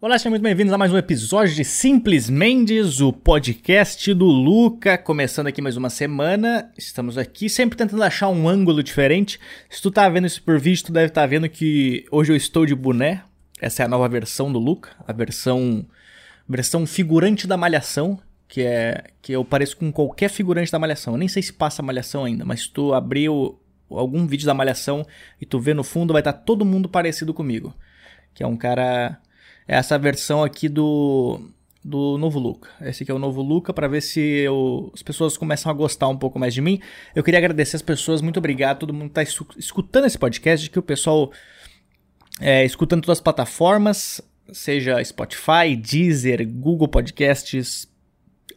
Olá, sejam muito bem-vindos a mais um episódio de Simples Mendes, o podcast do Luca. Começando aqui mais uma semana, estamos aqui sempre tentando achar um ângulo diferente. Se tu tá vendo isso por vídeo, tu deve estar tá vendo que hoje eu estou de boné. Essa é a nova versão do Luca, a versão versão figurante da Malhação, que é que eu pareço com qualquer figurante da Malhação. Eu nem sei se passa Malhação ainda, mas tu abrir algum vídeo da Malhação e tu vê no fundo, vai estar tá todo mundo parecido comigo. Que é um cara essa versão aqui do, do novo Luca. Esse aqui é o novo Luca, para ver se eu, as pessoas começam a gostar um pouco mais de mim. Eu queria agradecer as pessoas, muito obrigado, todo mundo está escutando esse podcast, que o pessoal é, escutando todas as plataformas, seja Spotify, Deezer, Google Podcasts,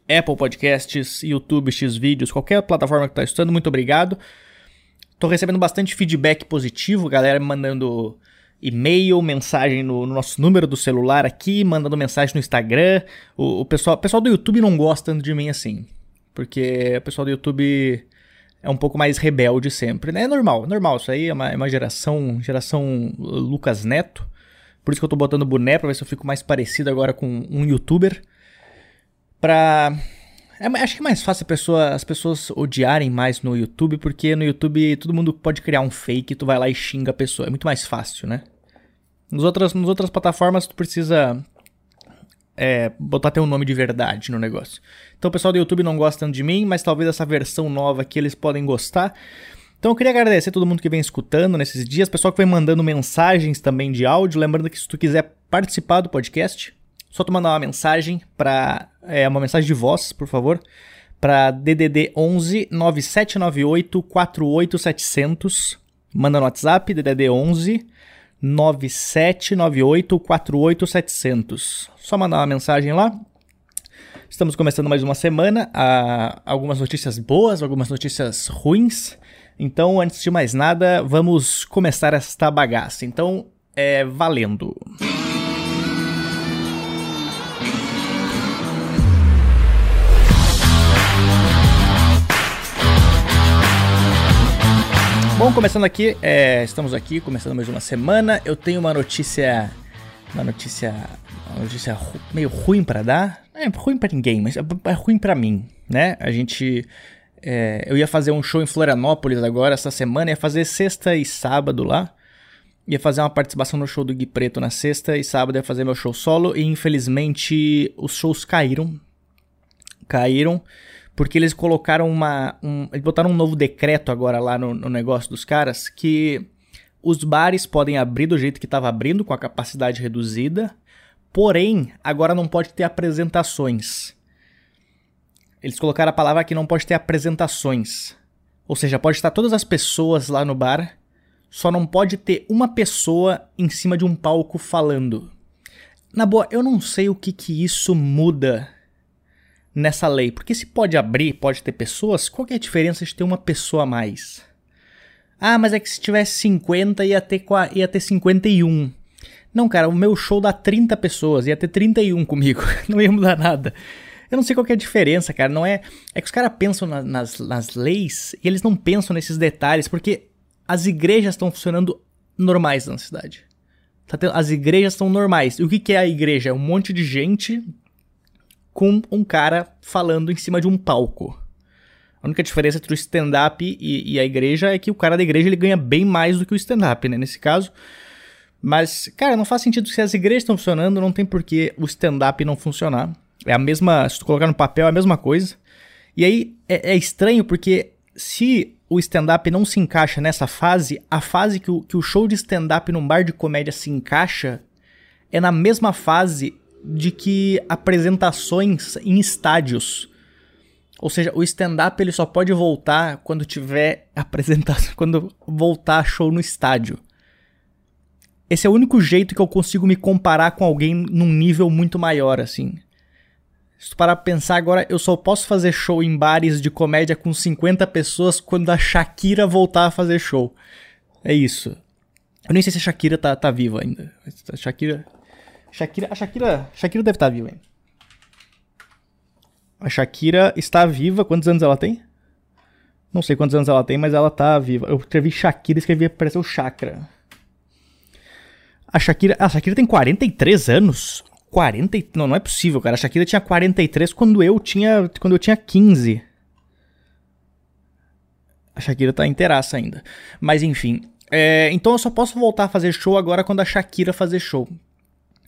Apple Podcasts, YouTube, X Vídeos, qualquer plataforma que está escutando, muito obrigado. Estou recebendo bastante feedback positivo, galera me mandando e-mail, mensagem no, no, nosso número do celular aqui, mandando mensagem no Instagram. O, o, pessoal, o pessoal do YouTube não gosta de mim assim. Porque o pessoal do YouTube é um pouco mais rebelde sempre, né? É normal, normal. Isso aí é uma, é uma geração, geração Lucas Neto. Por isso que eu tô botando boné pra ver se eu fico mais parecido agora com um youtuber. Pra. É, acho que é mais fácil pessoa, as pessoas odiarem mais no YouTube, porque no YouTube todo mundo pode criar um fake tu vai lá e xinga a pessoa. É muito mais fácil, né? Nos outras, nas outras plataformas, tu precisa é, botar teu nome de verdade no negócio. Então o pessoal do YouTube não gosta tanto de mim, mas talvez essa versão nova aqui eles podem gostar. Então eu queria agradecer a todo mundo que vem escutando nesses dias, pessoal que vem mandando mensagens também de áudio. Lembrando que se tu quiser participar do podcast, só tu mandar uma mensagem para é uma mensagem de voz, por favor, para DDD 11 9798 48700. Manda no WhatsApp DDD 11 9798 48700. Só mandar uma mensagem lá. Estamos começando mais uma semana. Há algumas notícias boas, algumas notícias ruins. Então, antes de mais nada, vamos começar esta bagaça. Então, é valendo. Bom, começando aqui, é, estamos aqui, começando mais uma semana. Eu tenho uma notícia. Uma notícia. Uma notícia ru, meio ruim para dar. É ruim para ninguém, mas é, é ruim para mim, né? A gente. É, eu ia fazer um show em Florianópolis agora, essa semana, ia fazer sexta e sábado lá. Ia fazer uma participação no show do Gui Preto na sexta e sábado ia fazer meu show solo. E infelizmente os shows caíram. Caíram porque eles colocaram uma. Um, eles botaram um novo decreto agora lá no, no negócio dos caras que os bares podem abrir do jeito que estava abrindo, com a capacidade reduzida, porém, agora não pode ter apresentações. Eles colocaram a palavra que não pode ter apresentações. Ou seja, pode estar todas as pessoas lá no bar, só não pode ter uma pessoa em cima de um palco falando. Na boa, eu não sei o que que isso muda nessa lei? Porque se pode abrir, pode ter pessoas, qual é a diferença de ter uma pessoa a mais? Ah, mas é que se tivesse 50 ia ter, ia ter 51. Não, cara, o meu show dá 30 pessoas, ia ter 31 comigo, não ia mudar nada. Eu não sei qual é a diferença, cara, não é... É que os caras pensam na, nas, nas leis e eles não pensam nesses detalhes, porque as igrejas estão funcionando normais na cidade. Tá as igrejas estão normais. E o que, que é a igreja? É um monte de gente com um cara falando em cima de um palco. A única diferença entre o stand-up e, e, a igreja é que o cara da igreja ele ganha bem mais do que o stand-up, né? Nesse caso. Mas, cara, não faz sentido se as igrejas estão funcionando, não tem por que o stand-up não funcionar. É a mesma. Se tu colocar no papel, é a mesma coisa. E aí é, é estranho porque se o stand-up não se encaixa nessa fase, a fase que o, que o show de stand-up num bar de comédia se encaixa é na mesma fase de que apresentações em estádios. Ou seja, o stand-up ele só pode voltar quando tiver apresentação, quando voltar show no estádio. Esse é o único jeito que eu consigo me comparar com alguém num nível muito maior, assim. Se tu parar pra pensar agora, eu só posso fazer show em bares de comédia com 50 pessoas quando a Shakira voltar a fazer show. É isso. Eu nem sei se a Shakira tá, tá viva ainda. A Shakira Shakira, a Shakira, Shakira deve estar viva ainda. A Shakira está viva. Quantos anos ela tem? Não sei quantos anos ela tem, mas ela está viva. Eu escrevi Shakira, escrevi, pareceu Chakra. A Shakira, a Shakira tem 43 anos. 40. Não, não é possível, cara. A Shakira tinha 43 quando eu tinha, quando eu tinha 15. A Shakira tá inteiraça ainda. Mas enfim. É, então eu só posso voltar a fazer show agora quando a Shakira fazer show.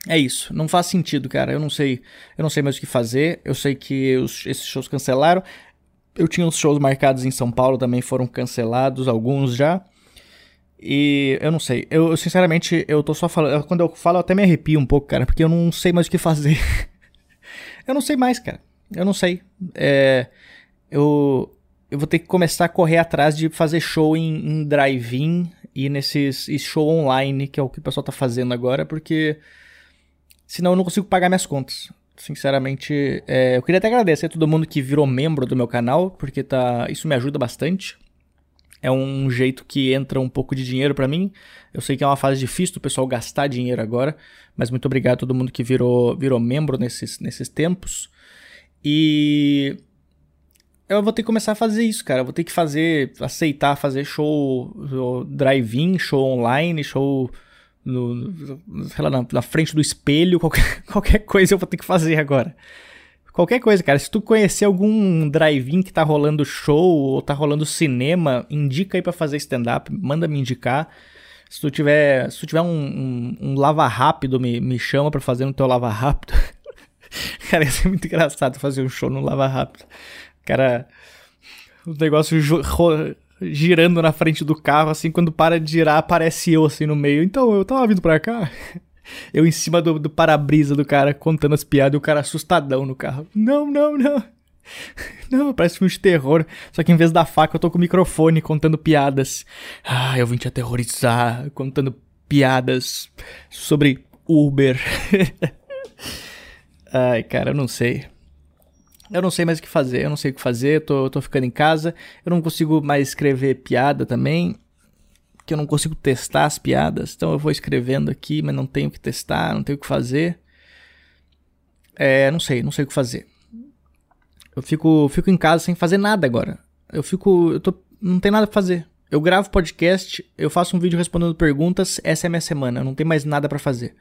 É isso, não faz sentido, cara. Eu não sei, eu não sei mais o que fazer. Eu sei que os, esses shows cancelaram. Eu tinha uns shows marcados em São Paulo também foram cancelados, alguns já. E eu não sei. Eu, eu, sinceramente, eu tô só falando. Quando eu falo, eu até me arrepio um pouco, cara, porque eu não sei mais o que fazer. eu não sei mais, cara. Eu não sei. É, eu, eu vou ter que começar a correr atrás de fazer show em, em drive-in e nesses e show online, que é o que o pessoal tá fazendo agora, porque senão eu não consigo pagar minhas contas. Sinceramente, é, eu queria até agradecer a todo mundo que virou membro do meu canal, porque tá, isso me ajuda bastante. É um jeito que entra um pouco de dinheiro para mim. Eu sei que é uma fase difícil do pessoal gastar dinheiro agora, mas muito obrigado a todo mundo que virou, virou membro nesses, nesses tempos. E eu vou ter que começar a fazer isso, cara. Eu vou ter que fazer, aceitar fazer show drive-in, show online, show no, sei lá, na, na frente do espelho, qualquer, qualquer coisa eu vou ter que fazer agora. Qualquer coisa, cara. Se tu conhecer algum drive-in que tá rolando show ou tá rolando cinema, indica aí pra fazer stand-up, manda me indicar. Se tu tiver, se tu tiver um, um, um lava rápido, me, me chama pra fazer no teu lava rápido. cara, ia ser muito engraçado fazer um show no lava rápido. Cara, o negócio girando na frente do carro, assim, quando para de girar, aparece eu assim no meio. Então, eu tava vindo pra cá. Eu em cima do, do para-brisa do cara, contando as piadas, e o cara assustadão no carro. Não, não, não. Não, parece filme de terror. Só que em vez da faca, eu tô com o microfone contando piadas. Ah, eu vim te aterrorizar, contando piadas sobre Uber. Ai, cara, eu não sei. Eu não sei mais o que fazer, eu não sei o que fazer, tô, tô ficando em casa. Eu não consigo mais escrever piada também que eu não consigo testar as piadas, então eu vou escrevendo aqui, mas não tenho o que testar, não tenho o que fazer. É, não sei, não sei o que fazer. Eu fico, fico em casa sem fazer nada agora. Eu fico, eu tô, não tem nada pra fazer. Eu gravo podcast, eu faço um vídeo respondendo perguntas, essa é a minha semana, eu não tenho mais nada para fazer.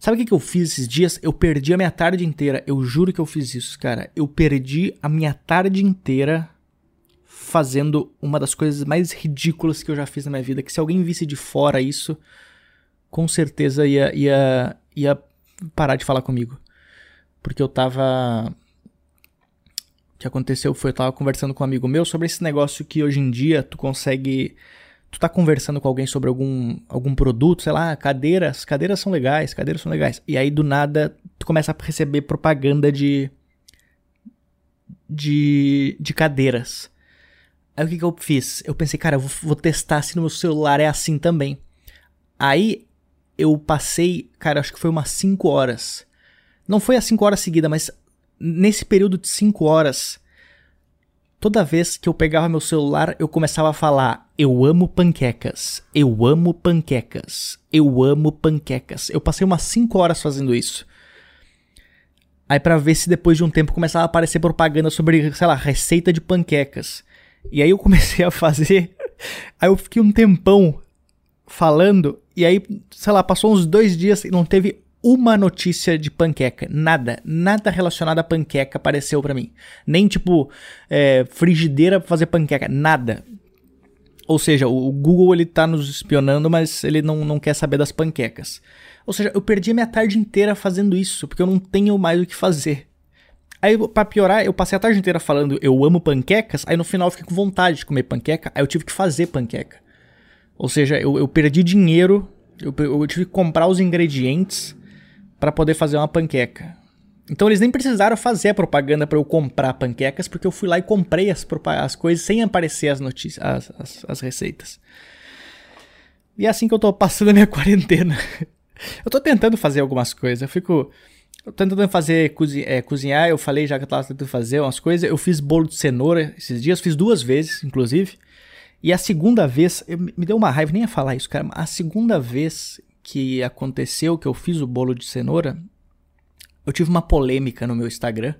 Sabe o que, que eu fiz esses dias? Eu perdi a minha tarde inteira. Eu juro que eu fiz isso, cara. Eu perdi a minha tarde inteira fazendo uma das coisas mais ridículas que eu já fiz na minha vida. Que se alguém visse de fora isso, com certeza ia, ia, ia parar de falar comigo. Porque eu tava. O que aconteceu foi eu tava conversando com um amigo meu sobre esse negócio que hoje em dia tu consegue. Tu tá conversando com alguém sobre algum, algum produto, sei lá, cadeiras, cadeiras são legais, cadeiras são legais. E aí do nada tu começa a receber propaganda de. de, de cadeiras. Aí o que, que eu fiz? Eu pensei, cara, eu vou, vou testar se no meu celular é assim também. Aí eu passei, cara, acho que foi umas 5 horas. Não foi as 5 horas seguidas, mas nesse período de 5 horas, toda vez que eu pegava meu celular, eu começava a falar: Eu amo panquecas, eu amo panquecas, eu amo panquecas. Eu passei umas 5 horas fazendo isso. Aí para ver se depois de um tempo começava a aparecer propaganda sobre, sei lá, receita de panquecas. E aí eu comecei a fazer. Aí eu fiquei um tempão falando. E aí, sei lá, passou uns dois dias e não teve uma notícia de panqueca. Nada. Nada relacionado a panqueca apareceu para mim. Nem tipo é, frigideira pra fazer panqueca. Nada. Ou seja, o Google ele tá nos espionando, mas ele não, não quer saber das panquecas. Ou seja, eu perdi a minha tarde inteira fazendo isso, porque eu não tenho mais o que fazer. Aí, pra piorar, eu passei a tarde inteira falando eu amo panquecas, aí no final eu fiquei com vontade de comer panqueca, aí eu tive que fazer panqueca. Ou seja, eu, eu perdi dinheiro, eu, eu, tive que comprar os ingredientes para poder fazer uma panqueca. Então eles nem precisaram fazer a propaganda para eu comprar panquecas, porque eu fui lá e comprei as, as coisas sem aparecer as notícias, as, as, as receitas. E é assim que eu tô passando a minha quarentena. eu tô tentando fazer algumas coisas, eu fico eu tentando fazer cozi é, cozinhar, eu falei já que eu tava tentando fazer umas coisas. Eu fiz bolo de cenoura esses dias, fiz duas vezes, inclusive. E a segunda vez, eu, me deu uma raiva nem ia falar isso, cara. A segunda vez que aconteceu que eu fiz o bolo de cenoura, eu tive uma polêmica no meu Instagram.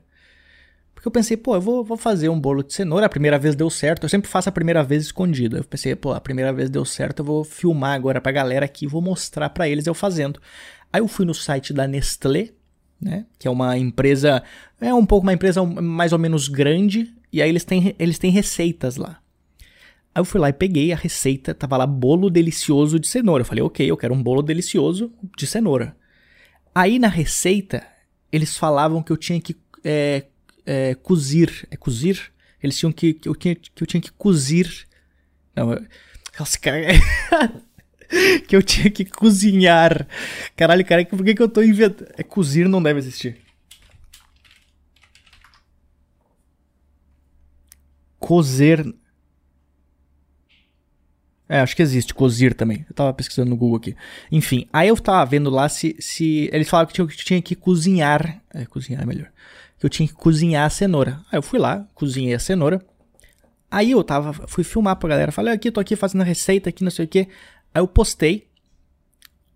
Porque eu pensei, pô, eu vou, vou fazer um bolo de cenoura. A primeira vez deu certo. Eu sempre faço a primeira vez escondido. Eu pensei, pô, a primeira vez deu certo, eu vou filmar agora pra galera aqui, vou mostrar para eles eu fazendo. Aí eu fui no site da Nestlé, né? Que é uma empresa, é um pouco uma empresa mais ou menos grande, e aí eles têm, eles têm receitas lá. Aí eu fui lá e peguei a receita, tava lá bolo delicioso de cenoura. Eu falei, ok, eu quero um bolo delicioso de cenoura. Aí na receita, eles falavam que eu tinha que é, é, cozir. É cozir? Eles tinham que. Que eu tinha que, eu tinha que cozir. Não, nossa, cara. que eu tinha que cozinhar. Caralho, cara, por que, que eu tô inventando? É cozir não deve existir. Cozer. É, acho que existe, cozir também. Eu tava pesquisando no Google aqui. Enfim, aí eu tava vendo lá se. se eles falavam que tinha, que tinha que cozinhar. É, cozinhar é melhor. Que eu tinha que cozinhar a cenoura. Aí eu fui lá, cozinhei a cenoura. Aí eu tava, fui filmar pra galera. Falei, aqui, tô aqui fazendo a receita aqui, não sei o que. Aí eu postei.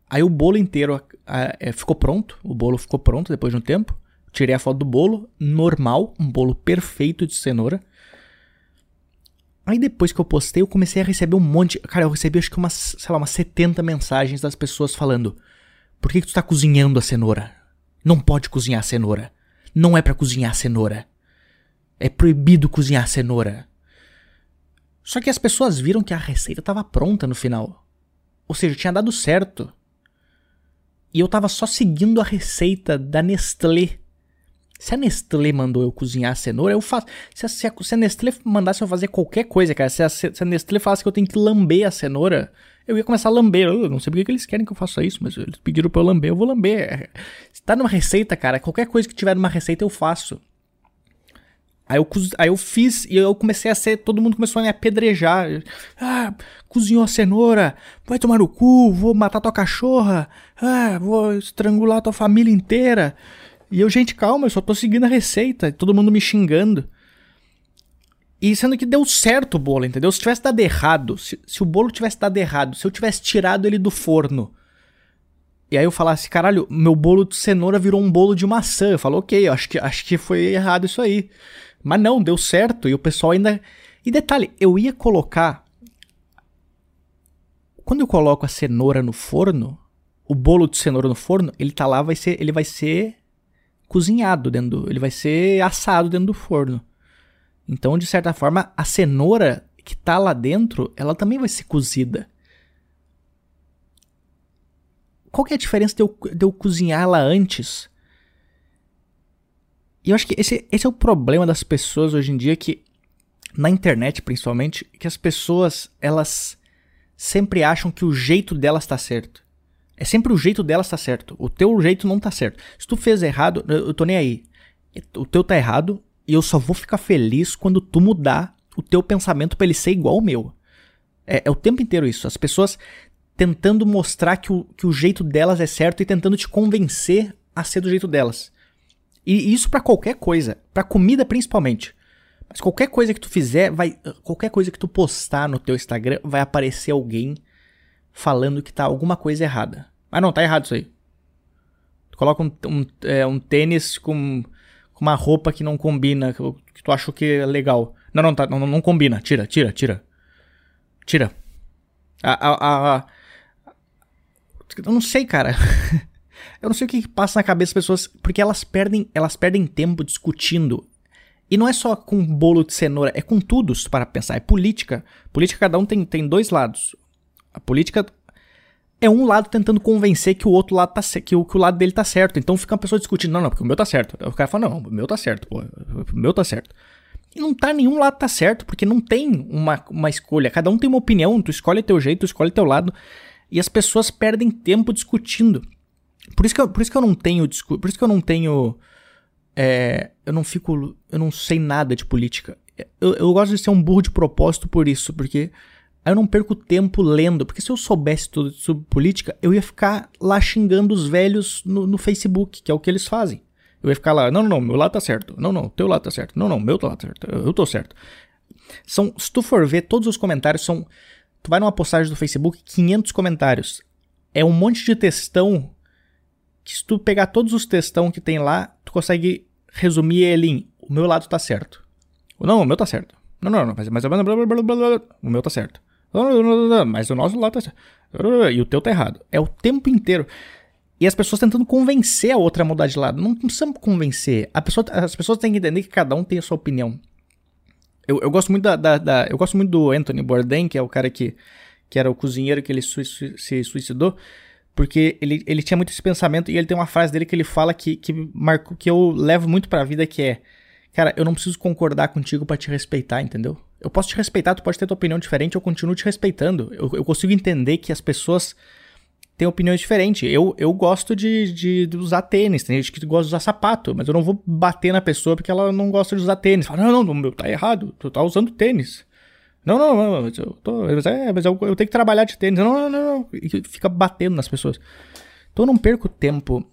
Aí o bolo inteiro a, a, ficou pronto. O bolo ficou pronto depois de um tempo. Tirei a foto do bolo, normal, um bolo perfeito de cenoura. Aí depois que eu postei, eu comecei a receber um monte. Cara, eu recebi acho que umas, sei lá, umas 70 mensagens das pessoas falando: Por que, que tu tá cozinhando a cenoura? Não pode cozinhar cenoura. Não é para cozinhar cenoura. É proibido cozinhar cenoura. Só que as pessoas viram que a receita estava pronta no final. Ou seja, tinha dado certo. E eu tava só seguindo a receita da Nestlé se a Nestlé mandou eu cozinhar cenoura, eu faço. Se a, se a, se a Nestlé mandasse eu fazer qualquer coisa, cara, se a, se a, Nestlé falasse que eu tenho que lamber a cenoura, eu ia começar a lamber. Eu não sei porque que eles querem que eu faça isso, mas eles pediram pra eu lamber, eu vou lamber. Se tá numa receita, cara, qualquer coisa que tiver numa receita eu faço. Aí eu, aí eu fiz e eu comecei a ser. Todo mundo começou a me apedrejar. Ah, cozinhou a cenoura. Vai tomar no cu, vou matar tua cachorra. Ah, vou estrangular tua família inteira. E eu, gente, calma, eu só tô seguindo a receita. Todo mundo me xingando. E sendo que deu certo o bolo, entendeu? Se tivesse dado errado, se, se o bolo tivesse dado errado, se eu tivesse tirado ele do forno, e aí eu falasse, caralho, meu bolo de cenoura virou um bolo de maçã. Eu falo, ok, acho que, acho que foi errado isso aí. Mas não, deu certo. E o pessoal ainda. E detalhe, eu ia colocar. Quando eu coloco a cenoura no forno, o bolo de cenoura no forno, ele tá lá, vai ser, ele vai ser cozinhado dentro do, ele vai ser assado dentro do forno. Então, de certa forma, a cenoura que está lá dentro, ela também vai ser cozida. Qual que é a diferença de eu, de eu cozinhar ela antes? E eu acho que esse, esse é o problema das pessoas hoje em dia que na internet principalmente, que as pessoas elas sempre acham que o jeito delas está certo. É sempre o jeito delas tá certo. O teu jeito não tá certo. Se tu fez errado, eu tô nem aí. O teu tá errado e eu só vou ficar feliz quando tu mudar o teu pensamento para ele ser igual ao meu. É, é, o tempo inteiro isso. As pessoas tentando mostrar que o, que o jeito delas é certo e tentando te convencer a ser do jeito delas. E isso para qualquer coisa, para comida principalmente. Mas qualquer coisa que tu fizer, vai, qualquer coisa que tu postar no teu Instagram, vai aparecer alguém falando que tá alguma coisa errada. Ah, não, tá errado isso aí. Tu coloca um, um, é, um tênis com, com, uma roupa que não combina, que, que, tu achou que é legal. Não, não, tá, não, não combina. Tira, tira, tira. Tira. A, a, a, eu não sei, cara. eu não sei o que passa na cabeça das pessoas, porque elas perdem, elas perdem tempo discutindo. E não é só com bolo de cenoura, é com tudo, se para pensar. É política. Política, cada um tem, tem dois lados. A política é um lado tentando convencer que o outro lado tá que o, que o lado dele tá certo. Então fica uma pessoa discutindo, não, não, porque o meu tá certo. Aí o cara fala, não, o meu tá certo, pô, o meu tá certo. E não tá nenhum lado tá certo, porque não tem uma, uma escolha. Cada um tem uma opinião, tu escolhe teu jeito, tu escolhe teu lado. E as pessoas perdem tempo discutindo. Por isso que eu, por isso que eu não tenho. Por isso que eu não tenho. É, eu não fico. Eu não sei nada de política. Eu, eu gosto de ser um burro de propósito por isso, porque Aí eu não perco tempo lendo, porque se eu soubesse tudo sobre política, eu ia ficar lá xingando os velhos no, no, Facebook, que é o que eles fazem. Eu ia ficar lá, não, não, não, meu lado tá certo. Não, não, teu lado tá certo. Não, não, meu lado tá certo. Eu, tô certo. São, se tu for ver, todos os comentários são. Tu vai numa postagem do Facebook, 500 comentários. É um monte de textão que se tu pegar todos os textão que tem lá, tu consegue resumir ele em o meu lado tá certo. Não, o meu tá certo. Não, não, não, mas, mas o meu tá certo. Mas o nosso lá tá certo. E o teu tá errado. É o tempo inteiro. E as pessoas tentando convencer a outra a mudar de lado. Não, não precisamos convencer. Pessoa, as pessoas têm que entender que cada um tem a sua opinião. Eu, eu gosto muito da, da, da, eu gosto muito do Anthony Bourdain, que é o cara que, que era o cozinheiro que ele se suicidou, porque ele, ele tinha muito esse pensamento e ele tem uma frase dele que ele fala que, que, marco, que eu levo muito pra vida, que é Cara, eu não preciso concordar contigo para te respeitar, entendeu? Eu posso te respeitar, tu pode ter tua opinião diferente, eu continuo te respeitando. Eu, eu consigo entender que as pessoas têm opiniões diferentes. Eu, eu gosto de, de, de, usar tênis, tem gente que gosta de usar sapato, mas eu não vou bater na pessoa porque ela não gosta de usar tênis. Fala, não, não, meu, tá errado, tu tá usando tênis. Não, não, não, eu, tô, mas, é, mas eu, eu, tenho que trabalhar de tênis. Não, não, não, não. E fica batendo nas pessoas. Então eu não perco tempo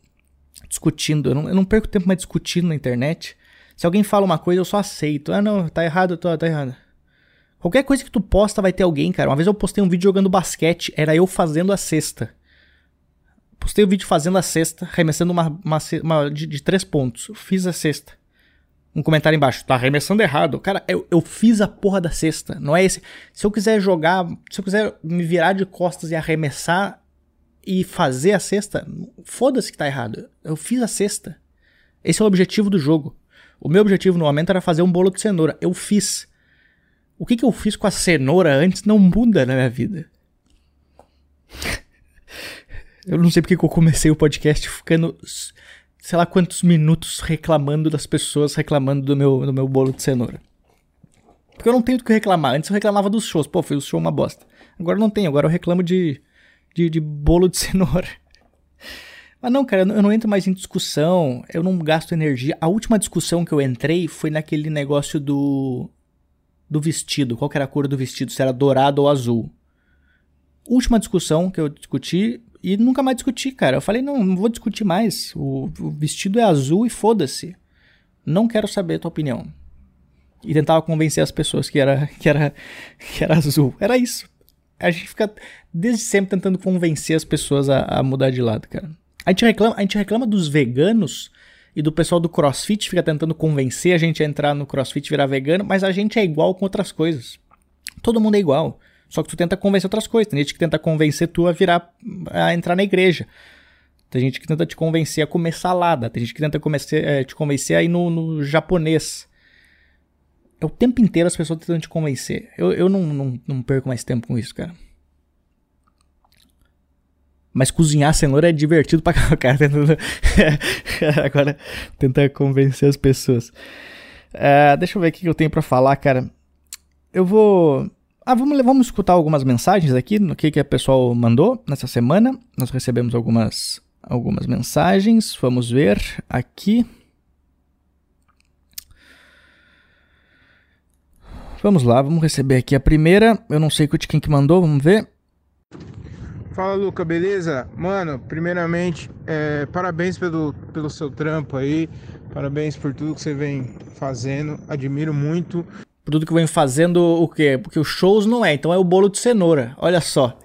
discutindo, eu não, eu não perco tempo mais discutindo na internet se alguém fala uma coisa, eu só aceito. Ah, não, tá errado, tá errado. Qualquer coisa que tu posta vai ter alguém, cara. Uma vez eu postei um vídeo jogando basquete, era eu fazendo a cesta. Postei o um vídeo fazendo a cesta, arremessando uma, uma, uma de, de, três pontos. Fiz a cesta. Um comentário embaixo, tá arremessando errado. Cara, eu, eu fiz a porra da cesta. Não é esse. Se eu quiser jogar, se eu quiser me virar de costas e arremessar e fazer a cesta, foda-se que tá errado. Eu fiz a cesta. Esse é o objetivo do jogo. O meu objetivo no momento era fazer um bolo de cenoura. Eu fiz. O que, que eu fiz com a cenoura antes não muda na minha vida. eu não sei porque que eu comecei o podcast ficando, sei lá quantos minutos reclamando das pessoas reclamando do meu, do meu bolo de cenoura. Porque eu não tenho do que reclamar. Antes eu reclamava dos shows. Pô, foi o show uma bosta. Agora não tenho. Agora eu reclamo de, de, de bolo de cenoura. Mas não, cara, eu não entro mais em discussão, eu não gasto energia. A última discussão que eu entrei foi naquele negócio do do vestido. Qual era a cor do vestido? Se era dourado ou azul. Última discussão que eu discuti e nunca mais discuti, cara. Eu falei, não, não vou discutir mais. O, o vestido é azul e foda-se. Não quero saber a tua opinião. E tentava convencer as pessoas que era, que era, que era azul. Era isso. A gente fica desde sempre tentando convencer as pessoas a, a mudar de lado, cara. A gente, reclama, a gente reclama dos veganos e do pessoal do crossfit fica tentando convencer a gente a entrar no crossfit e virar vegano, mas a gente é igual com outras coisas. Todo mundo é igual. Só que tu tenta convencer outras coisas. Tem gente que tenta convencer tu a virar a entrar na igreja. Tem gente que tenta te convencer a comer salada. Tem gente que tenta é, te convencer a ir no, no, japonês. É o tempo inteiro as pessoas tentando te convencer. Eu, eu não, não, não perco mais tempo com isso, cara. Mas cozinhar cenoura é divertido pra cara. Tentando... Agora, tentar convencer as pessoas. Uh, deixa eu ver o que eu tenho para falar, cara. Eu vou. Ah, vamos, vamos escutar algumas mensagens aqui no que, que a pessoal mandou nessa semana. Nós recebemos algumas, algumas mensagens. Vamos ver aqui. Vamos lá, vamos receber aqui a primeira. Eu não sei quem que mandou, vamos ver. Fala Luca, beleza? Mano, primeiramente, é, parabéns pelo, pelo seu trampo aí, parabéns por tudo que você vem fazendo, admiro muito. Por tudo que vem fazendo o quê? Porque os shows não é, então é o bolo de cenoura, olha só.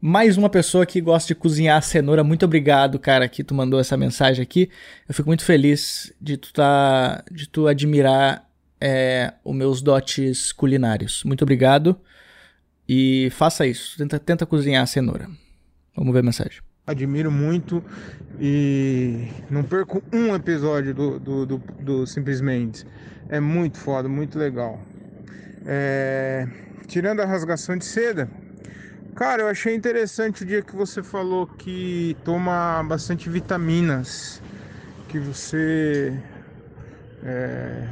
Mais uma pessoa que gosta de cozinhar cenoura, muito obrigado, cara, que tu mandou essa mensagem aqui. Eu fico muito feliz de tu, tá, de tu admirar é, os meus dotes culinários. Muito obrigado. E faça isso. Tenta, tenta cozinhar a cenoura. Vamos ver a mensagem. Admiro muito e não perco um episódio do, do, do, do Simplesmente. É muito foda, muito legal. É... Tirando a rasgação de seda, cara, eu achei interessante o dia que você falou que toma bastante vitaminas, que você é...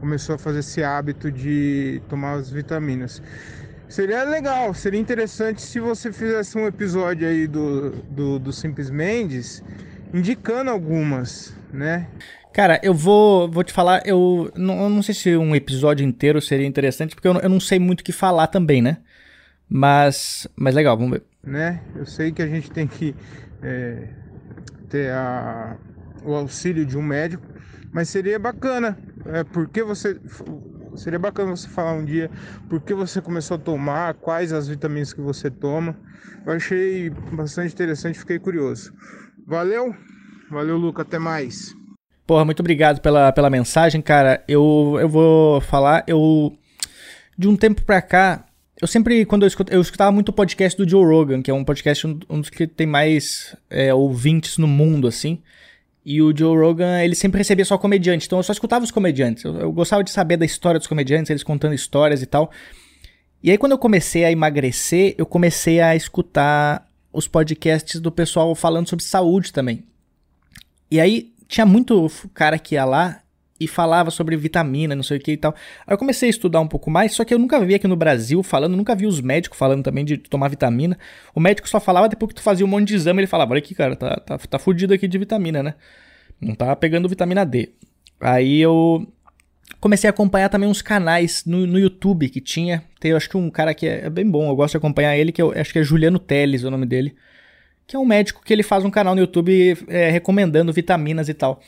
começou a fazer esse hábito de tomar as vitaminas. Seria legal, seria interessante se você fizesse um episódio aí do, do, do Simples Mendes indicando algumas, né? Cara, eu vou, vou te falar, eu não, eu não sei se um episódio inteiro seria interessante, porque eu, eu não sei muito o que falar também, né? Mas, mas legal, vamos ver. Né? Eu sei que a gente tem que é, ter a, o auxílio de um médico, mas seria bacana, é, porque você Seria bacana você falar um dia por que você começou a tomar, quais as vitaminas que você toma. Eu achei bastante interessante, fiquei curioso. Valeu, valeu, Luca, até mais. Porra, muito obrigado pela, pela mensagem, cara. Eu, eu vou falar, eu. De um tempo pra cá, eu sempre, quando eu escutava, eu escutava muito o podcast do Joe Rogan, que é um podcast, um, um dos que tem mais é, ouvintes no mundo, assim. E o Joe Rogan, ele sempre recebia só comediante, então eu só escutava os comediantes. Eu, eu gostava de saber da história dos comediantes, eles contando histórias e tal. E aí, quando eu comecei a emagrecer, eu comecei a escutar os podcasts do pessoal falando sobre saúde também. E aí, tinha muito cara que ia lá e falava sobre vitamina, não sei o que e tal. Aí eu comecei a estudar um pouco mais, só que eu nunca vi aqui no Brasil falando, nunca vi os médicos falando também de tomar vitamina. O médico só falava depois que tu fazia um monte de exame, ele falava, olha aqui, cara, tá, tá, tá fudido aqui de vitamina, né? Não tá pegando vitamina D. Aí eu comecei a acompanhar também uns canais no, no YouTube que tinha. Tem, acho que um cara que é, é bem bom, eu gosto de acompanhar ele, que eu acho que é Juliano Teles o nome dele. Que é um médico que ele faz um canal no YouTube é, recomendando vitaminas e tal.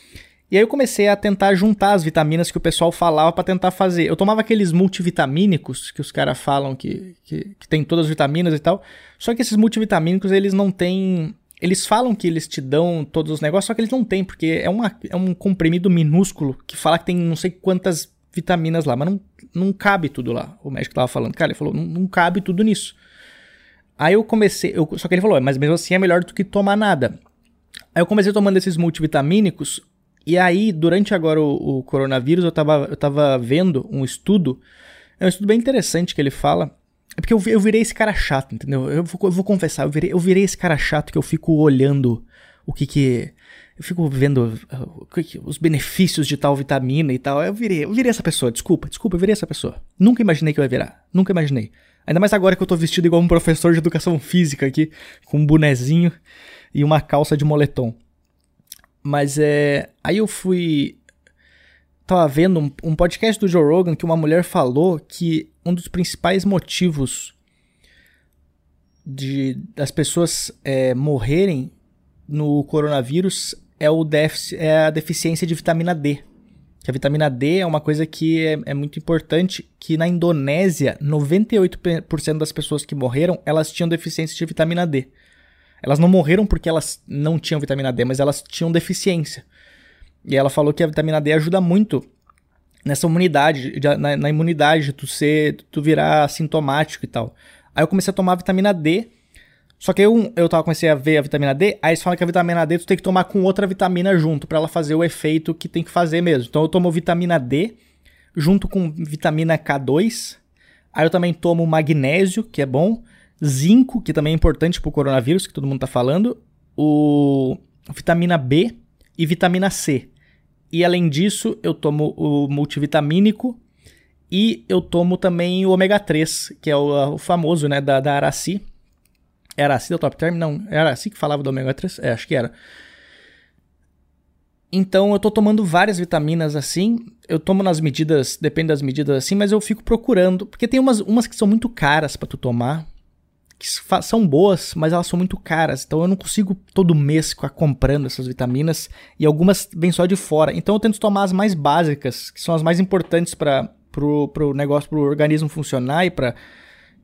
E aí eu comecei a tentar juntar as vitaminas que o pessoal falava para tentar fazer. Eu tomava aqueles multivitamínicos que os caras falam que, que, que, tem todas as vitaminas e tal. Só que esses multivitamínicos, eles não têm. Eles falam que eles te dão todos os negócios, só que eles não têm, porque é, uma, é um comprimido minúsculo que fala que tem não sei quantas vitaminas lá, mas não, não cabe tudo lá. O médico tava falando. Cara, ele falou, não, não cabe tudo nisso. Aí eu comecei. Eu, só que ele falou, mas mesmo assim é melhor do que tomar nada. Aí eu comecei tomando esses multivitamínicos. E aí, durante agora o, o, coronavírus, eu tava, eu tava vendo um estudo. É um estudo bem interessante que ele fala. É porque eu, eu virei esse cara chato, entendeu? Eu vou, eu vou confessar, eu virei, eu virei esse cara chato que eu fico olhando o que que. Eu fico vendo uh, os benefícios de tal vitamina e tal. Eu virei, eu virei essa pessoa, desculpa, desculpa, eu virei essa pessoa. Nunca imaginei que eu ia virar. Nunca imaginei. Ainda mais agora que eu tô vestido igual um professor de educação física aqui, com um bonezinho e uma calça de moletom. Mas é. Aí eu fui. Tava vendo um, um podcast do Joe Rogan que uma mulher falou que um dos principais motivos de das pessoas é, morrerem no coronavírus é, o déficit, é a deficiência de vitamina D. Que a vitamina D é uma coisa que é, é muito importante, que na Indonésia, 98% das pessoas que morreram, elas tinham deficiência de vitamina D. Elas não morreram porque elas não tinham vitamina D, mas elas tinham deficiência. E ela falou que a vitamina D ajuda muito nessa imunidade, na, na imunidade, tu ser, tu virar sintomático e tal. Aí eu comecei a tomar vitamina D, só que eu, eu tava, comecei a ver a vitamina D, aí eles falam que a vitamina D tu tem que tomar com outra vitamina junto, para ela fazer o efeito que tem que fazer mesmo. Então eu tomo vitamina D junto com vitamina K2, aí eu também tomo magnésio, que é bom, zinco, que também é importante para o coronavírus, que todo mundo está falando, o vitamina B e vitamina C. E além disso, eu tomo o multivitamínico e eu tomo também o ômega 3, que é o, o famoso, né, da, da Araci. É Araci da Top Term? Não, é Araci que falava do ômega 3? É, acho que era. Então eu tô tomando várias vitaminas assim. Eu tomo nas medidas, depende das medidas assim, mas eu fico procurando, porque tem umas, umas que são muito caras para tu tomar que são boas, mas elas são muito caras. Então eu não consigo todo mês ficar comprando essas vitaminas e algumas vêm só de fora. Então eu tento tomar as mais básicas, que são as mais importantes para pro, pro negócio, pro organismo funcionar e para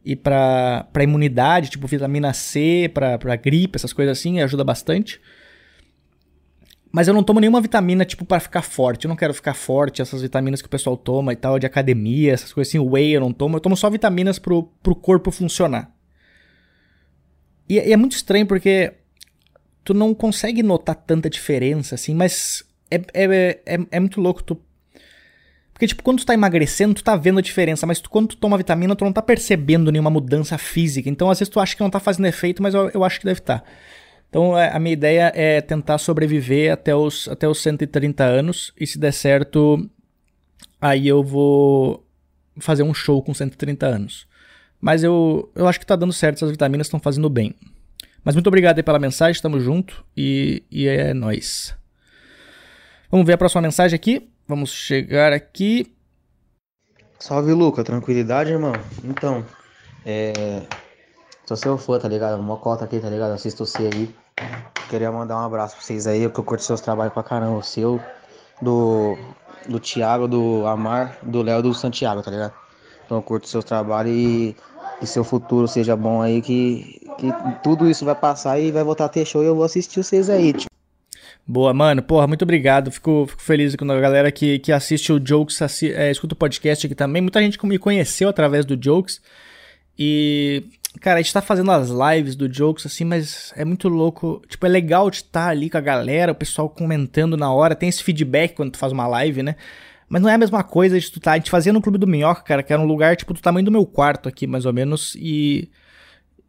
e imunidade, tipo vitamina C, para gripe, essas coisas assim, ajuda bastante. Mas eu não tomo nenhuma vitamina, tipo, para ficar forte. Eu não quero ficar forte, essas vitaminas que o pessoal toma e tal, de academia, essas coisas assim, whey eu não tomo. Eu tomo só vitaminas pro, pro corpo funcionar. E, e, é muito estranho porque tu não consegue notar tanta diferença, assim, mas é, é, é, é muito louco tu. Porque, tipo, quando tu tá emagrecendo, tu tá vendo a diferença, mas tu, quando tu toma vitamina, tu não tá percebendo nenhuma mudança física. Então, às vezes, tu acha que não tá fazendo efeito, mas eu, eu acho que deve estar. Tá. Então, é, a minha ideia é tentar sobreviver até os, até os 130 anos, e se der certo, aí eu vou fazer um show com 130 anos. Mas eu, eu acho que tá dando certo, essas vitaminas estão fazendo bem. Mas muito obrigado aí pela mensagem, estamos junto e, e é nós. Vamos ver a próxima mensagem aqui. Vamos chegar aqui. Salve, Luca. Tranquilidade, irmão? Então, é. Sou seu fã, tá ligado? Mocota aqui, tá ligado? Assisto você aí. Queria mandar um abraço pra vocês aí, porque eu curto seus trabalhos pra caramba. O seu, do, do Thiago, do Amar, do Léo do Santiago, tá ligado? Então eu curto seus trabalhos e que seu futuro seja bom aí, que, que tudo isso vai passar e vai voltar a ter show e eu vou assistir vocês aí, tipo. Boa, mano. Porra, muito obrigado. Fico, fico feliz com a galera que, que assiste o Jokes, assi é, escuta o podcast aqui também. Muita gente me conheceu através do Jokes. E, cara, a gente tá fazendo as lives do Jokes, assim, mas é muito louco. Tipo, é legal de estar ali com a galera, o pessoal comentando na hora. Tem esse feedback quando tu faz uma live, né? Mas não é a mesma coisa de tu tá. A gente fazia no Clube do Minhoca, cara, que era um lugar, tipo, do tamanho do meu quarto aqui, mais ou menos. E.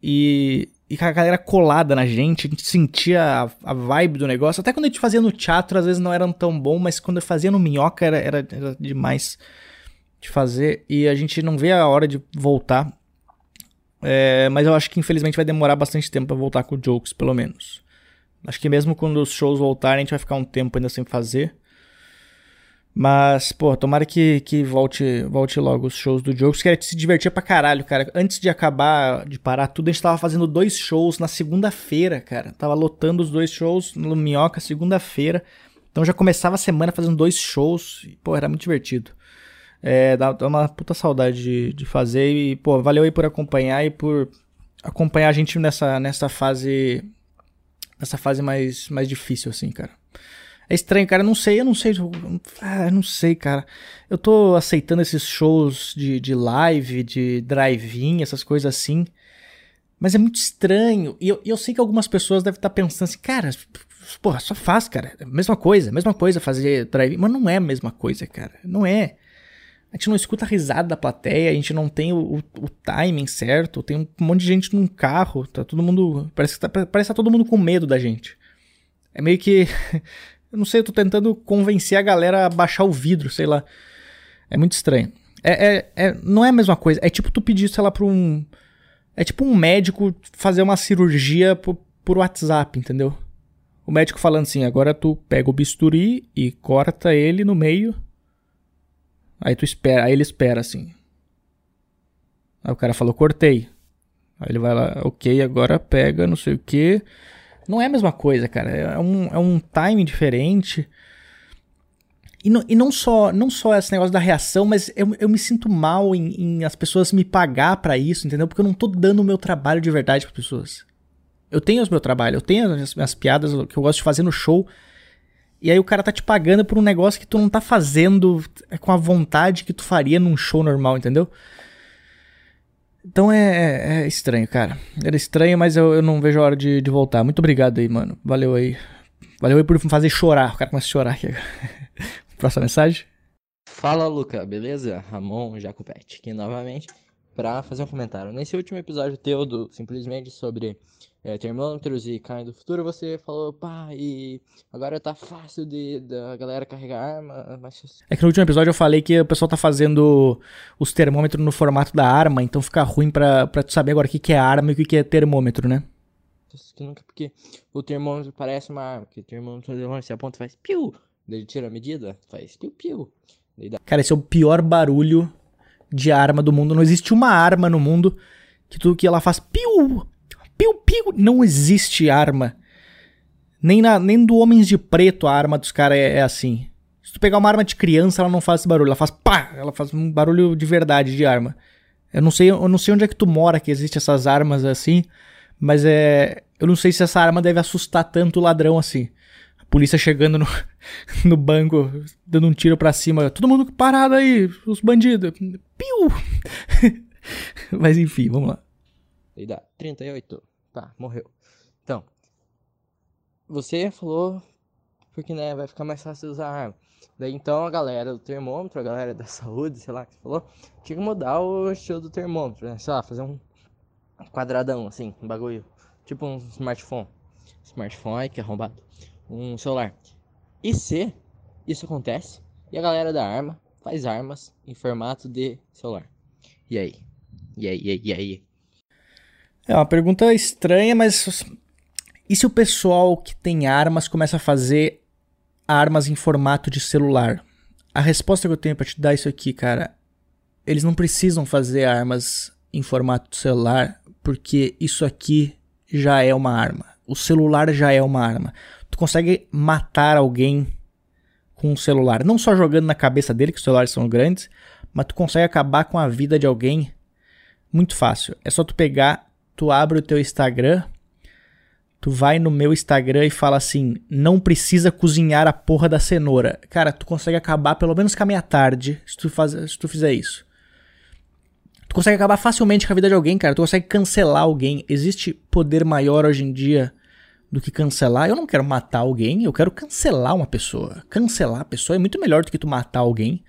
E. E a galera colada na gente, a gente sentia a, a, vibe do negócio. Até quando a gente fazia no teatro, às vezes não era tão bom, mas quando eu fazia no Minhoca era, era, era demais de fazer. E a gente não vê a hora de voltar. É, mas eu acho que infelizmente vai demorar bastante tempo para voltar com o Jokes, pelo menos. Acho que mesmo quando os shows voltarem, a gente vai ficar um tempo ainda sem fazer. Mas, pô, tomara que, que volte, volte logo os shows do Jokes, que se divertir pra caralho, cara. Antes de acabar, de parar tudo, a gente tava fazendo dois shows na segunda-feira, cara. Tava lotando os dois shows no Minhoca, segunda-feira. Então já começava a semana fazendo dois shows. E, pô, era muito divertido. É, dá, dá uma puta saudade de, de fazer. E, pô, valeu aí por acompanhar e por acompanhar a gente nessa, nessa fase. Nessa fase mais, mais difícil, assim, cara. É estranho, cara. Eu não sei, eu não sei. Ah, eu não sei, cara. Eu tô aceitando esses shows de, de live, de drive-in, essas coisas assim. Mas é muito estranho. E eu, eu sei que algumas pessoas devem estar pensando assim, cara, porra, só faz, cara. Mesma coisa, mesma coisa fazer drive-in. Mas não é a mesma coisa, cara. Não é. A gente não escuta a risada da plateia, a gente não tem o, o, o timing certo. Tem um monte de gente num carro, tá todo mundo. Parece que tá, parece que tá todo mundo com medo da gente. É meio que. Eu não sei, eu tô tentando convencer a galera a baixar o vidro, sei lá. É muito estranho. É, é, é, não é a mesma coisa. É tipo tu pedir, sei lá, pra um. É tipo um médico fazer uma cirurgia por, por WhatsApp, entendeu? O médico falando assim: agora tu pega o bisturi e corta ele no meio. Aí tu espera, aí ele espera assim. Aí o cara falou: cortei. Aí ele vai lá, ok, agora pega, não sei o que. Não é a mesma coisa, cara. É um, é um time diferente. E não, e não só não só esse negócio da reação, mas eu, eu me sinto mal em, em as pessoas me pagar para isso, entendeu? Porque eu não tô dando o meu trabalho de verdade para pessoas. Eu tenho o meu trabalho, eu tenho as minhas piadas que eu gosto de fazer no show. E aí o cara tá te pagando por um negócio que tu não tá fazendo com a vontade que tu faria num show normal, entendeu? Então é, é, é, estranho, cara. Era estranho, mas eu, eu não vejo a hora de, de, voltar. Muito obrigado aí, mano. Valeu aí. Valeu aí por me fazer chorar. O cara começa a chorar aqui agora. Próxima mensagem. Fala, Luca. Beleza? Ramon Jacopete aqui novamente para fazer um comentário. Nesse último episódio teu do simplesmente sobre é, termômetros e carne do futuro, você falou, pá, e agora tá fácil de da galera carregar arma. Mas... É que no último episódio eu falei que o pessoal tá fazendo os termômetros no formato da arma, então fica ruim pra, pra tu saber agora o que, que é arma e o que, que é termômetro, né? Porque o termômetro parece uma arma, porque o termômetro você aponta e faz piu, daí ele tira a medida, faz piu piu. Dá... Cara, esse é o pior barulho de arma do mundo. Não existe uma arma no mundo que tudo que ela faz piu, piu, piu. Não existe arma. Nem, na, nem do Homens de Preto a arma dos caras é, é, assim. Se tu pegar uma arma de criança, ela não faz esse barulho. Ela faz pá! Ela faz um barulho de verdade de arma. Eu não sei, eu não sei onde é que tu mora que existe essas armas assim, mas é, eu não sei se essa arma deve assustar tanto o ladrão assim. A polícia chegando no, no banco, dando um tiro para cima, todo mundo parado aí, os bandidos. Piu! mas enfim, vamos lá. Daí dá 38. Tá, morreu. Então, você falou porque né, vai ficar mais fácil usar arma. Daí então a galera do termômetro, a galera da saúde, sei lá que falou, tinha que mudar o estilo do termômetro, né? Sei lá, fazer um quadradão assim, um bagulho. Tipo um smartphone. Smartphone que é arrombado. Um celular. E se isso acontece e a galera da arma faz armas em formato de celular? E aí? E aí, e aí, e aí? É uma pergunta estranha, mas e se o pessoal que tem armas começa a fazer armas em formato de celular? A resposta que eu tenho para te dar isso aqui, cara, eles não precisam fazer armas em formato celular, porque isso aqui já é uma arma. O celular já é uma arma. Tu consegue matar alguém com um celular, não só jogando na cabeça dele, que os celulares são grandes, mas tu consegue acabar com a vida de alguém muito fácil. É só tu pegar tu abre o teu Instagram, tu vai no meu Instagram e fala assim: não precisa cozinhar a porra da cenoura. Cara, tu consegue acabar pelo menos com a meia tarde se tu, faz, se tu fizer isso. Tu consegue acabar facilmente com a vida de alguém, cara. Tu consegue cancelar alguém. Existe poder maior hoje em dia do que cancelar. Eu não quero matar alguém, eu quero cancelar uma pessoa. Cancelar a pessoa é muito melhor do que tu matar alguém.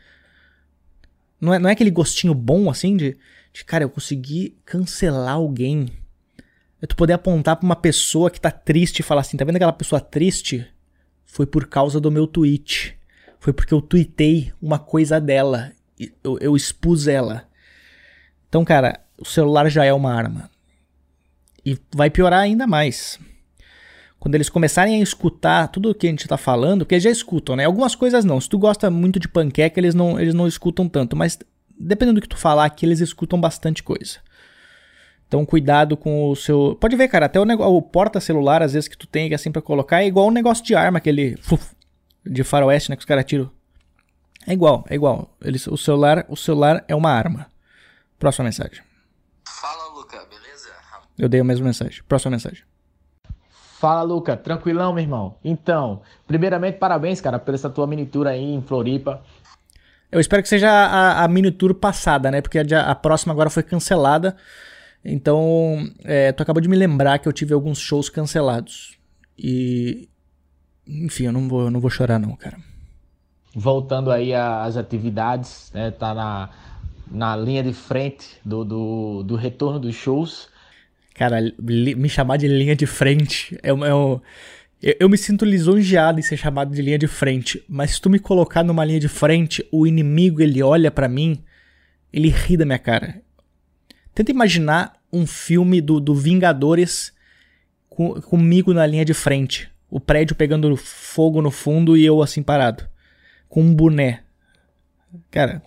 Não é, não é aquele gostinho bom assim de, de, cara, eu consegui cancelar alguém. É tu poder apontar pra uma pessoa que tá triste e falar assim: tá vendo aquela pessoa triste? Foi por causa do meu tweet. Foi porque eu tweetei uma coisa dela. Eu, eu expus ela. Então, cara, o celular já é uma arma. E vai piorar ainda mais. Quando eles começarem a escutar tudo o que a gente tá falando, porque eles já escutam, né? Algumas coisas não. Se tu gosta muito de panqueca, eles não, eles não escutam tanto. Mas dependendo do que tu falar aqui, eles escutam bastante coisa. Então, cuidado com o seu. Pode ver, cara, até o, negócio, o porta-celular, às vezes, que tu tem assim pra colocar, é igual um negócio de arma, aquele. De faroeste, né? Que os caras tiram. É igual, é igual. Eles, o, celular, o celular é uma arma. Próxima mensagem. Fala, Luca, beleza? Eu dei a mesma mensagem. Próxima mensagem. Fala, Luca. Tranquilão, meu irmão? Então, primeiramente, parabéns, cara, pela essa tua mini tour aí em Floripa. Eu espero que seja a, a mini tour passada, né? Porque a, a próxima agora foi cancelada. Então, é, tu acabou de me lembrar que eu tive alguns shows cancelados. E. Enfim, eu não vou, eu não vou chorar, não, cara. Voltando aí às atividades, né? Tá na, na linha de frente do, do, do retorno dos shows. Cara, me chamar de linha de frente é, é um. Eu, eu me sinto lisonjeado em ser chamado de linha de frente, mas se tu me colocar numa linha de frente, o inimigo ele olha para mim, ele ri da minha cara. Tenta imaginar um filme do, do Vingadores com, comigo na linha de frente. O prédio pegando fogo no fundo e eu assim parado. Com um boné. Cara.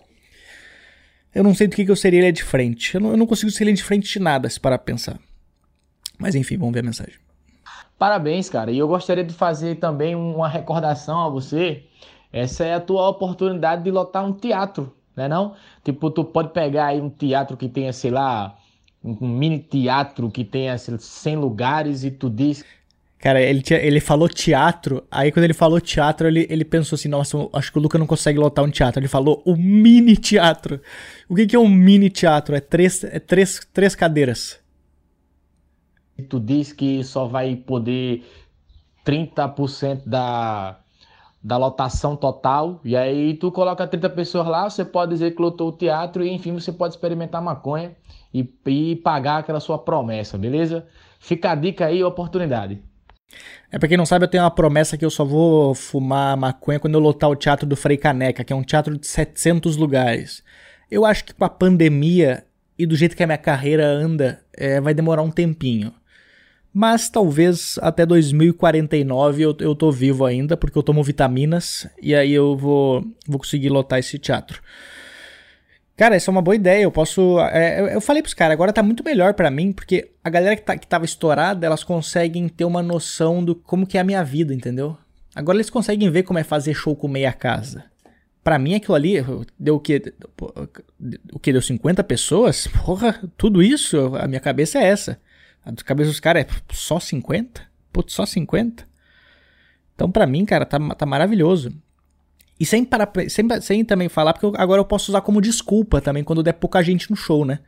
Eu não sei do que, que eu seria linha de frente. Eu não, eu não consigo ser linha de frente de nada, se parar pra pensar. Mas enfim, vamos ver a mensagem. Parabéns, cara. E eu gostaria de fazer também uma recordação a você. Essa é a tua oportunidade de lotar um teatro, né não? Tipo, tu pode pegar aí um teatro que tenha, sei lá, um mini teatro que tenha 100 lugares e tu diz. Cara, ele, tinha, ele falou teatro, aí quando ele falou teatro, ele, ele pensou assim, nossa, acho que o Luca não consegue lotar um teatro. Ele falou o mini teatro. O que, que é um mini teatro? É três, é três, três cadeiras. Tu diz que só vai poder 30% da, da lotação total, e aí tu coloca 30 pessoas lá, você pode dizer que lotou o teatro, e enfim, você pode experimentar maconha e, e pagar aquela sua promessa, beleza? Fica a dica aí, oportunidade. É pra quem não sabe, eu tenho uma promessa que eu só vou fumar maconha quando eu lotar o teatro do Frei Caneca, que é um teatro de 700 lugares. Eu acho que com a pandemia e do jeito que a minha carreira anda, é, vai demorar um tempinho. Mas talvez até 2049 eu, eu tô vivo ainda, porque eu tomo vitaminas e aí eu vou, vou conseguir lotar esse teatro. Cara, essa é uma boa ideia. Eu posso. É, eu, falei pros caras, agora tá muito melhor para mim, porque a galera que, tá, que tava estourada, elas conseguem ter uma noção do como que é a minha vida, entendeu? Agora eles conseguem ver como é fazer show com meia casa. Pra mim, aquilo ali deu o quê? O que? Deu 50 pessoas? Porra, tudo isso, a minha cabeça é essa. A cabeça dos caras é só 50? Putz, só 50? Então, pra mim, cara, tá, tá maravilhoso. E sem, para, sem, sem também falar, porque eu, agora eu posso usar como desculpa também quando der pouca gente no show, né?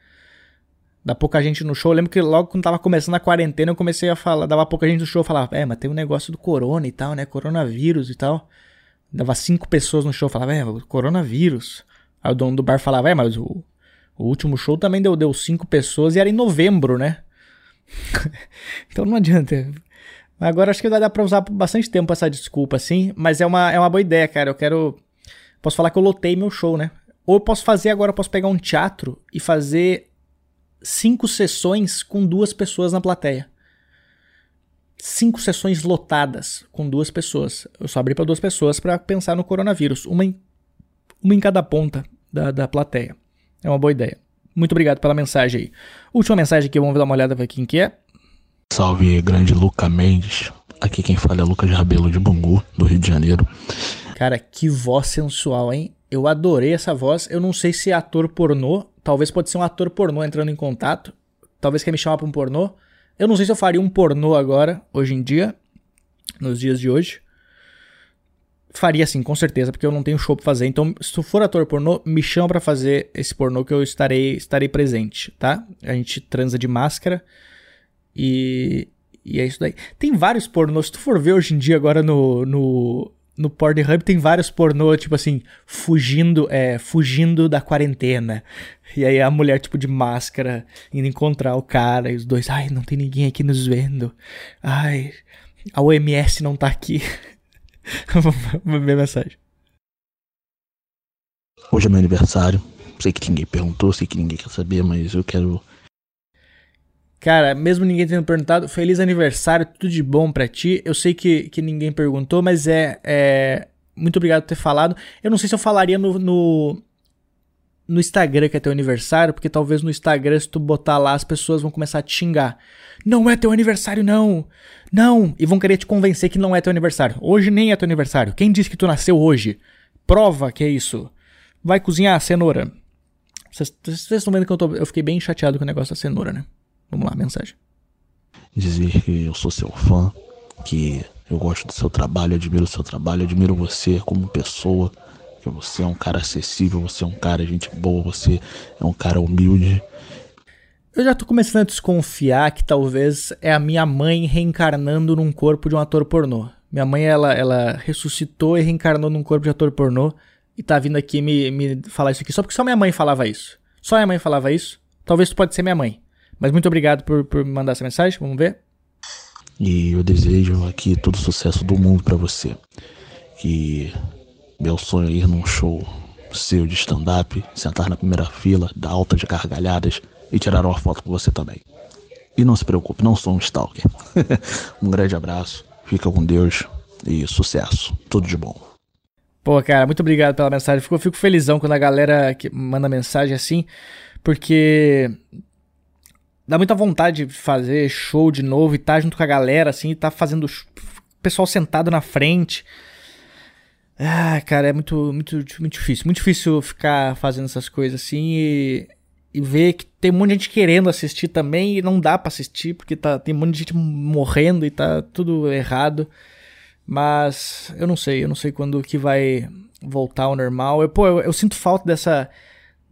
Dá pouca gente no show. Eu lembro que logo quando tava começando a quarentena, eu comecei a falar, dava pouca gente no show, eu falava, é, mas tem um negócio do corona e tal, né? Coronavírus e tal. Dava cinco pessoas no show, eu falava, é, coronavírus. Aí o dono do bar falava, é, mas o, o último show também deu, deu cinco pessoas e era em novembro, né? então não adianta. Agora acho que dar pra usar bastante tempo essa desculpa, assim. Mas é uma, é uma boa ideia, cara. Eu quero. Posso falar que eu lotei meu show, né? Ou eu posso fazer agora, eu posso pegar um teatro e fazer cinco sessões com duas pessoas na plateia. Cinco sessões lotadas com duas pessoas. Eu só abri para duas pessoas para pensar no coronavírus. Uma em, uma em cada ponta da, da plateia. É uma boa ideia. Muito obrigado pela mensagem aí. Última mensagem aqui, vamos dar uma olhada pra quem que é. Salve, grande Luca Mendes. Aqui quem fala é Lucas Rabelo de Bangu, do Rio de Janeiro. Cara, que voz sensual, hein? Eu adorei essa voz. Eu não sei se é ator pornô. Talvez pode ser um ator pornô entrando em contato. Talvez quer me chamar pra um pornô. Eu não sei se eu faria um pornô agora, hoje em dia. Nos dias de hoje. Faria sim, com certeza, porque eu não tenho show pra fazer. Então, se tu for ator pornô, me chama pra fazer esse pornô que eu estarei, estarei presente, tá? A gente transa de máscara e, e é isso daí. Tem vários pornôs, se tu for ver hoje em dia agora no, no, no Pornhub, tem vários pornôs, tipo assim, fugindo, é, fugindo da quarentena. E aí a mulher, tipo, de máscara, indo encontrar o cara, e os dois, ai, não tem ninguém aqui nos vendo. Ai, a OMS não tá aqui. Vamos ver a mensagem. Hoje é meu aniversário. Sei que ninguém perguntou, sei que ninguém quer saber, mas eu quero. Cara, mesmo ninguém tendo perguntado, feliz aniversário, tudo de bom pra ti. Eu sei que, que ninguém perguntou, mas é, é. Muito obrigado por ter falado. Eu não sei se eu falaria no, no, no Instagram que é teu aniversário, porque talvez no Instagram, se tu botar lá, as pessoas vão começar a te xingar. Não é teu aniversário, não! Não! E vão querer te convencer que não é teu aniversário. Hoje nem é teu aniversário. Quem disse que tu nasceu hoje? Prova que é isso. Vai cozinhar cenoura. Vocês estão vendo que eu, tô, eu fiquei bem chateado com o negócio da cenoura, né? Vamos lá, mensagem. Dizer que eu sou seu fã, que eu gosto do seu trabalho, admiro o seu trabalho, admiro você como pessoa, que você é um cara acessível, você é um cara gente boa, você é um cara humilde. Eu já tô começando a desconfiar que talvez é a minha mãe reencarnando num corpo de um ator pornô. Minha mãe, ela, ela ressuscitou e reencarnou num corpo de ator pornô e tá vindo aqui me, me falar isso aqui só porque só minha mãe falava isso. Só minha mãe falava isso. Talvez isso pode ser minha mãe. Mas muito obrigado por, por me mandar essa mensagem, vamos ver. E eu desejo aqui todo o sucesso do mundo para você. Que meu sonho é ir num show seu de stand-up, sentar na primeira fila, dar alta de gargalhadas e tirar uma foto com você também. E não se preocupe, não sou um stalker. um grande abraço, fica com Deus e sucesso. Tudo de bom. Pô, cara, muito obrigado pela mensagem. Fico, fico felizão quando a galera manda mensagem assim, porque dá muita vontade de fazer show de novo e estar tá junto com a galera, assim, e tá fazendo o pessoal sentado na frente. Ah, cara, é muito, muito, muito difícil. Muito difícil ficar fazendo essas coisas assim e, e ver que tem um monte de gente querendo assistir também e não dá para assistir porque tá, tem um monte de gente morrendo e tá tudo errado. Mas eu não sei, eu não sei quando que vai voltar ao normal. Eu, pô, eu, eu sinto falta dessa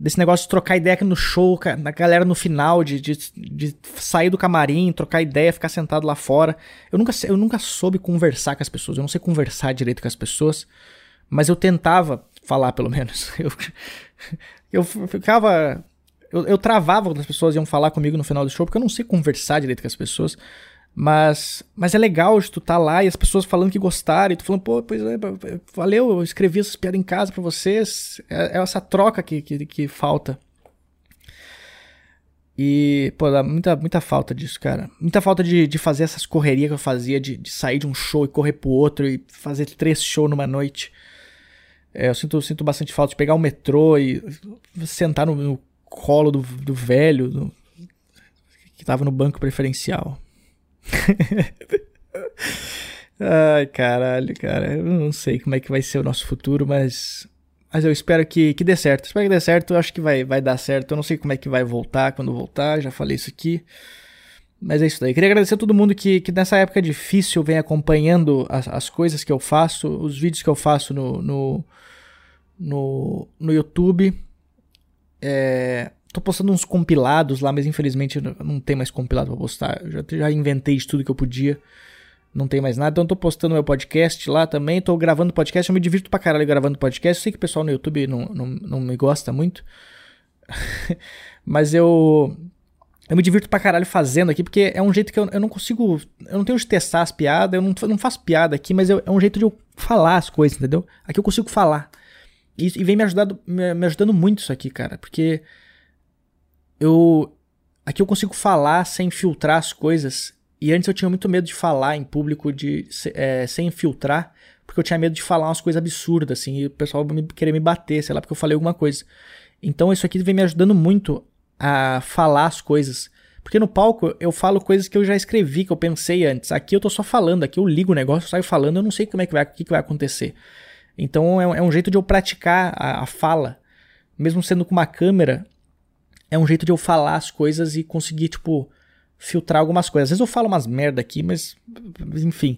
desse negócio de trocar ideia aqui no show, na galera no final, de, de, de, sair do camarim, trocar ideia, ficar sentado lá fora. Eu nunca, eu nunca soube conversar com as pessoas, eu não sei conversar direito com as pessoas, mas eu tentava falar pelo menos. Eu, eu ficava. Eu, eu travava quando as pessoas iam falar comigo no final do show, porque eu não sei conversar direito com as pessoas. Mas, mas é legal de tu tá lá e as pessoas falando que gostaram, e tu falando, pô, pois é, valeu, eu escrevi essas piadas em casa pra vocês. É, é essa troca que, que, que, falta. E, pô, dá muita, muita falta disso, cara. Muita falta de, de fazer essas correrias que eu fazia, de, de sair de um show e correr pro outro e fazer três shows numa noite. É, eu sinto, sinto bastante falta de pegar o metrô e sentar no, no colo do, do velho do, que tava no banco preferencial. Ai, caralho, cara. Eu não sei como é que vai ser o nosso futuro, mas. Mas eu espero que, que dê certo. Espero que dê certo. Eu acho que vai, vai dar certo. Eu não sei como é que vai voltar quando voltar. Já falei isso aqui. Mas é isso daí. Queria agradecer a todo mundo que, que nessa época difícil vem acompanhando as, as coisas que eu faço, os vídeos que eu faço no, no, no, no YouTube. É, Tô postando uns compilados lá, mas infelizmente não tem mais compilado pra postar. Eu já, já inventei de tudo que eu podia. Não tem mais nada. Então tô postando meu podcast lá também. Tô gravando podcast. Eu me divirto pra caralho gravando podcast. Eu sei que o pessoal no YouTube não, não, não me gosta muito. mas eu. Eu me divirto pra caralho fazendo aqui, porque é um jeito que eu, eu não consigo. Eu não tenho de testar as piadas, eu não, não faço piada aqui, mas eu, é um jeito de eu falar as coisas, entendeu? Aqui eu consigo falar. E, e vem me ajudando, me, me ajudando muito isso aqui, cara. Porque eu aqui eu consigo falar sem filtrar as coisas. E antes eu tinha muito medo de falar em público de é, sem filtrar, porque eu tinha medo de falar umas coisas absurdas, assim, e o pessoal me, querer me bater, sei lá, porque eu falei alguma coisa. Então isso aqui vem me ajudando muito a falar as coisas. Porque no palco eu falo coisas que eu já escrevi, que eu pensei antes. Aqui eu tô só falando, aqui eu ligo o negócio, saio falando, eu não sei como é que vai, o que, que vai acontecer. Então é, é, um jeito de eu praticar a, a fala. Mesmo sendo com uma câmera, é um jeito de eu falar as coisas e conseguir, tipo, filtrar algumas coisas. Às vezes eu falo umas merda aqui, mas enfim.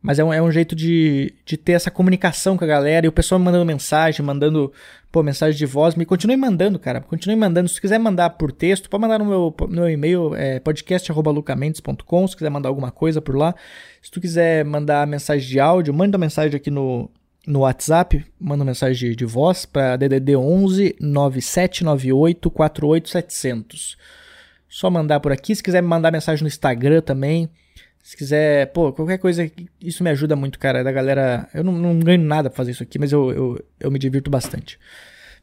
Mas é um, é um jeito de, de ter essa comunicação com a galera e o pessoal me mandando mensagem, mandando pô, mensagem de voz. Me continue mandando, cara. Continue mandando. Se quiser mandar por texto, pode mandar no meu, no meu e-mail, é, podcast.lucamendes.com. Se quiser mandar alguma coisa por lá. Se tu quiser mandar mensagem de áudio, manda mensagem aqui no, no WhatsApp, manda mensagem de, voz para DDD 11 9798 48700. Só mandar por aqui. Se quiser me mandar mensagem no Instagram também. Se quiser, pô, qualquer coisa, isso me ajuda muito, cara. Da galera. Eu não, não ganho nada pra fazer isso aqui, mas eu, eu, eu me divirto bastante.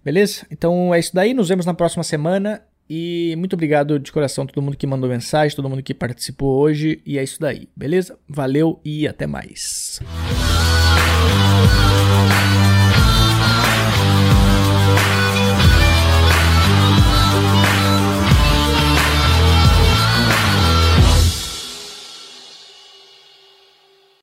Beleza? Então é isso daí. Nos vemos na próxima semana. E muito obrigado de coração a todo mundo que mandou mensagem, todo mundo que participou hoje. E é isso daí, beleza? Valeu e até mais. Oh,